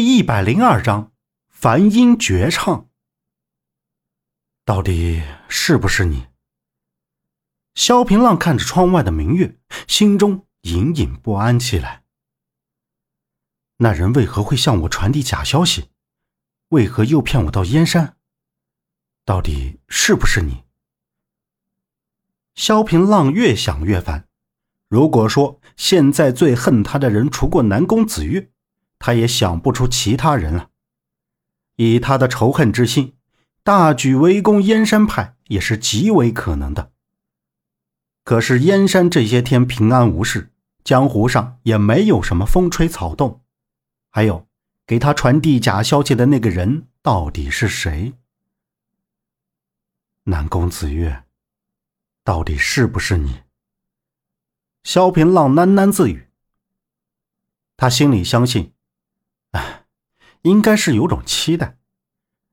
第一百零二章，梵音绝唱。到底是不是你？萧平浪看着窗外的明月，心中隐隐不安起来。那人为何会向我传递假消息？为何诱骗我到燕山？到底是不是你？萧平浪越想越烦。如果说现在最恨他的人除过南宫子月，他也想不出其他人了。以他的仇恨之心，大举围攻燕山派也是极为可能的。可是燕山这些天平安无事，江湖上也没有什么风吹草动。还有，给他传递假消息的那个人到底是谁？南宫子月，到底是不是你？萧平浪喃喃自语。他心里相信。唉，应该是有种期待，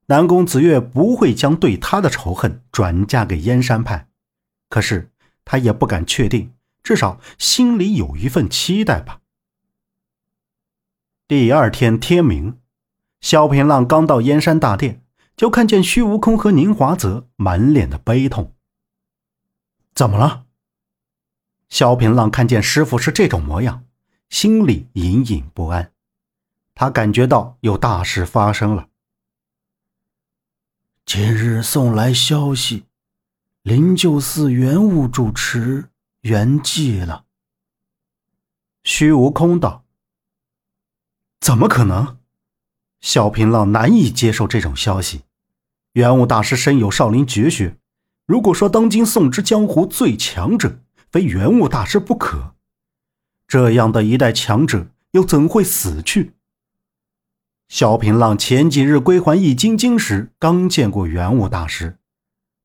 南宫子月不会将对他的仇恨转嫁给燕山派，可是他也不敢确定，至少心里有一份期待吧。第二天天明，萧平浪刚到燕山大殿，就看见虚无空和宁华泽满脸的悲痛。怎么了？萧平浪看见师傅是这种模样，心里隐隐不安。他感觉到有大事发生了。今日送来消息，灵鹫寺元物主持圆寂了。虚无空道：“怎么可能？”小平浪难以接受这种消息。元武大师身有少林绝学，如果说当今宋之江湖最强者非元武大师不可，这样的一代强者又怎会死去？萧平浪前几日归还易筋经时，刚见过元武大师，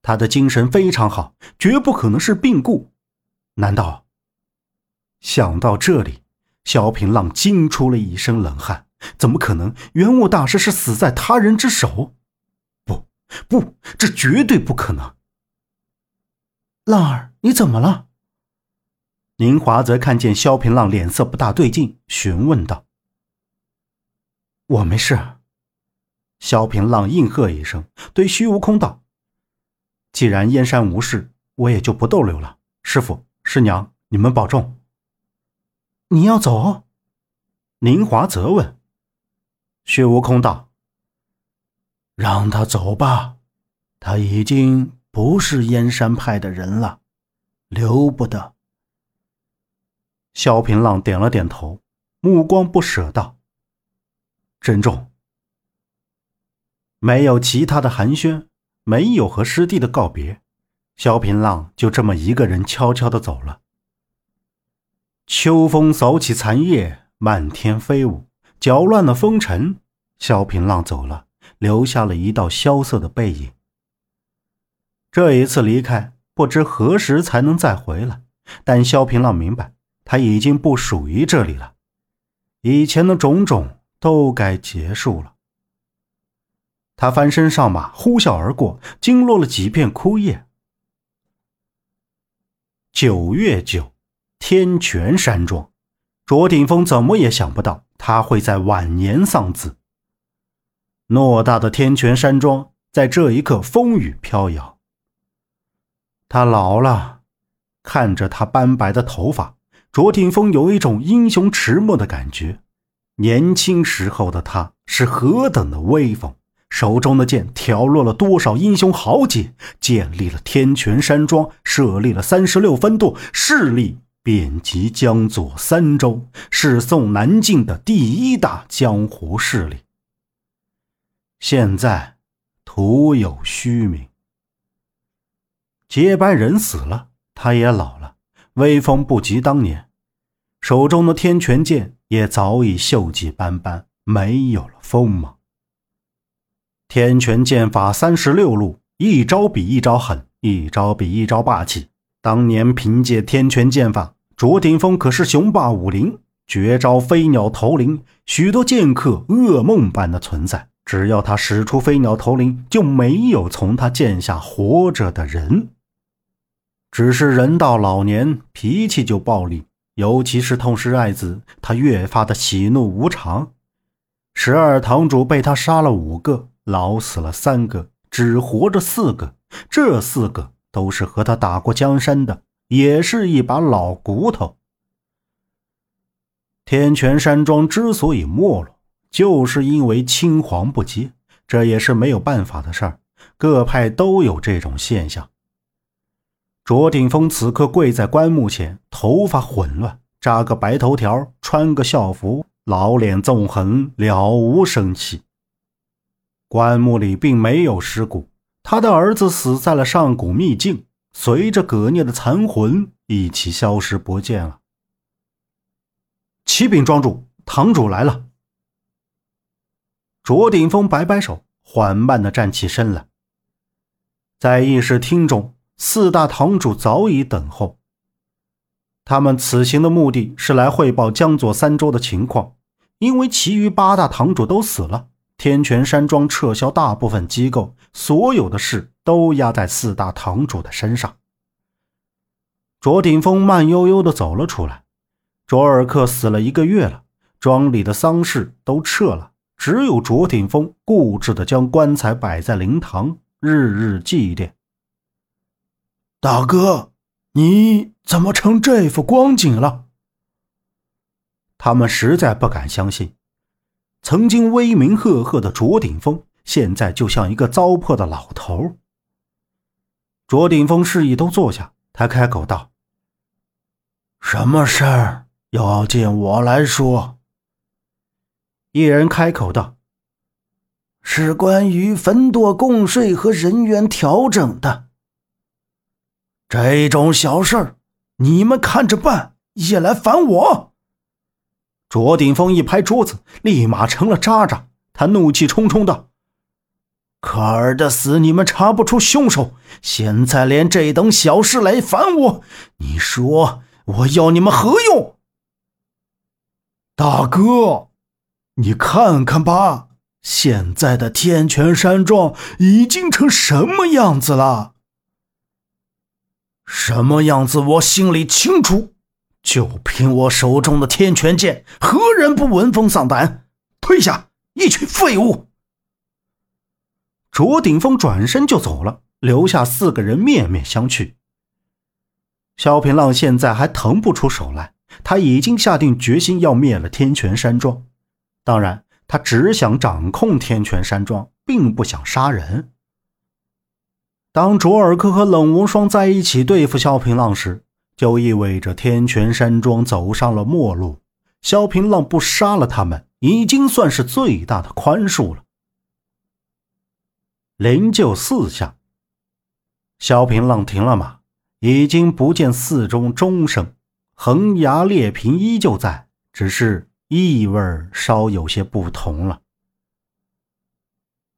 他的精神非常好，绝不可能是病故。难道？想到这里，萧平浪惊出了一身冷汗。怎么可能？元武大师是死在他人之手？不，不，这绝对不可能！浪儿，你怎么了？宁华则看见萧平浪脸色不大对劲，询问道。我没事。萧平浪应和一声，对虚无空道：“既然燕山无事，我也就不逗留了。师傅、师娘，你们保重。”你要走？宁华则问。虚无空道：“让他走吧，他已经不是燕山派的人了，留不得。”萧平浪点了点头，目光不舍道。珍重，没有其他的寒暄，没有和师弟的告别，萧平浪就这么一个人悄悄的走了。秋风扫起残叶，漫天飞舞，搅乱了风尘。萧平浪走了，留下了一道萧瑟的背影。这一次离开，不知何时才能再回来。但萧平浪明白，他已经不属于这里了。以前的种种。都该结束了。他翻身上马，呼啸而过，惊落了几片枯叶。九月九，天泉山庄，卓鼎峰怎么也想不到他会在晚年丧子。偌大的天泉山庄在这一刻风雨飘摇。他老了，看着他斑白的头发，卓鼎峰有一种英雄迟暮的感觉。年轻时候的他是何等的威风，手中的剑挑落了多少英雄豪杰，建立了天泉山庄，设立了三十六分舵，势力遍及江左三州，是宋南境的第一大江湖势力。现在徒有虚名，接班人死了，他也老了，威风不及当年，手中的天泉剑。也早已锈迹斑斑，没有了锋芒。天泉剑法三十六路，一招比一招狠，一招比一招霸气。当年凭借天泉剑法，卓鼎峰可是雄霸武林，绝招飞鸟投林，许多剑客噩梦般的存在。只要他使出飞鸟投林，就没有从他剑下活着的人。只是人到老年，脾气就暴戾。尤其是痛失爱子，他越发的喜怒无常。十二堂主被他杀了五个，老死了三个，只活着四个。这四个都是和他打过江山的，也是一把老骨头。天泉山庄之所以没落，就是因为青黄不接，这也是没有办法的事儿。各派都有这种现象。卓鼎峰此刻跪在棺木前，头发混乱，扎个白头条，穿个校服。老脸纵横，了无生气。棺木里并没有尸骨，他的儿子死在了上古秘境，随着葛聂的残魂一起消失不见了。启禀庄主，堂主来了。卓鼎峰摆摆手，缓慢的站起身来。在议事厅中，四大堂主早已等候。他们此行的目的是来汇报江左三州的情况，因为其余八大堂主都死了，天泉山庄撤销大部分机构，所有的事都压在四大堂主的身上。卓顶峰慢悠悠地走了出来。卓尔克死了一个月了，庄里的丧事都撤了，只有卓顶峰固执地将棺材摆在灵堂，日日祭奠。大哥。你怎么成这副光景了？他们实在不敢相信，曾经威名赫赫的卓顶峰，现在就像一个糟粕的老头。卓顶峰示意都坐下，他开口道：“什么事儿要见我来说？”一人开口道：“是关于分舵供税和人员调整的。”这种小事儿，你们看着办，也来烦我！卓鼎峰一拍桌子，立马成了渣渣。他怒气冲冲道：“可儿的死，你们查不出凶手，现在连这等小事来烦我，你说我要你们何用？”大哥，你看看吧，现在的天泉山庄已经成什么样子了？什么样子，我心里清楚。就凭我手中的天泉剑，何人不闻风丧胆？退下，一群废物！卓鼎峰转身就走了，留下四个人面面相觑。萧平浪现在还腾不出手来，他已经下定决心要灭了天泉山庄。当然，他只想掌控天泉山庄，并不想杀人。当卓尔克和冷无双在一起对付萧平浪时，就意味着天泉山庄走上了末路。萧平浪不杀了他们，已经算是最大的宽恕了。灵鹫四下，萧平浪停了马，已经不见寺中钟声，横崖裂屏依旧在，只是意味稍有些不同了。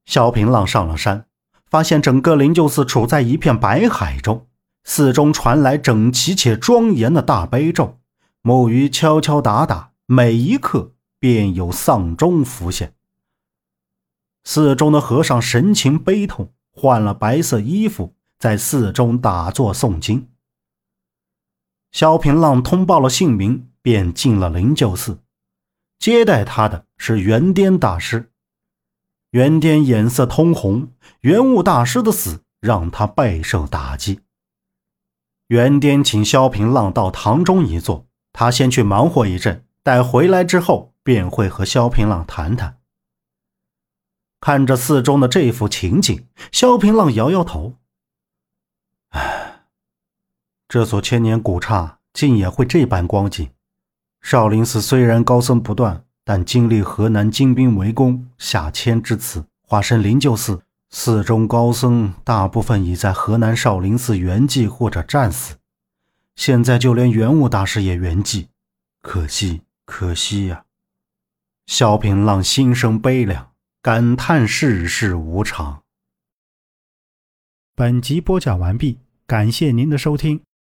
萧平浪上了山。发现整个灵鹫寺处在一片白海中，寺中传来整齐且庄严的大悲咒，木鱼敲敲打打，每一刻便有丧钟浮现。寺中的和尚神情悲痛，换了白色衣服，在寺中打坐诵经。萧平浪通报了姓名，便进了灵鹫寺，接待他的是元颠大师。元颠眼色通红，元悟大师的死让他备受打击。元颠请萧平浪到堂中一坐，他先去忙活一阵，待回来之后便会和萧平浪谈谈。看着寺中的这幅情景，萧平浪摇摇头：“唉，这所千年古刹竟也会这般光景。少林寺虽然高僧不断。”但经历河南金兵围攻、下迁至此，化身灵鹫寺，寺中高僧大部分已在河南少林寺圆寂或者战死。现在就连元武大师也圆寂，可惜，可惜呀！萧平浪心生悲凉，感叹世事无常。本集播讲完毕，感谢您的收听。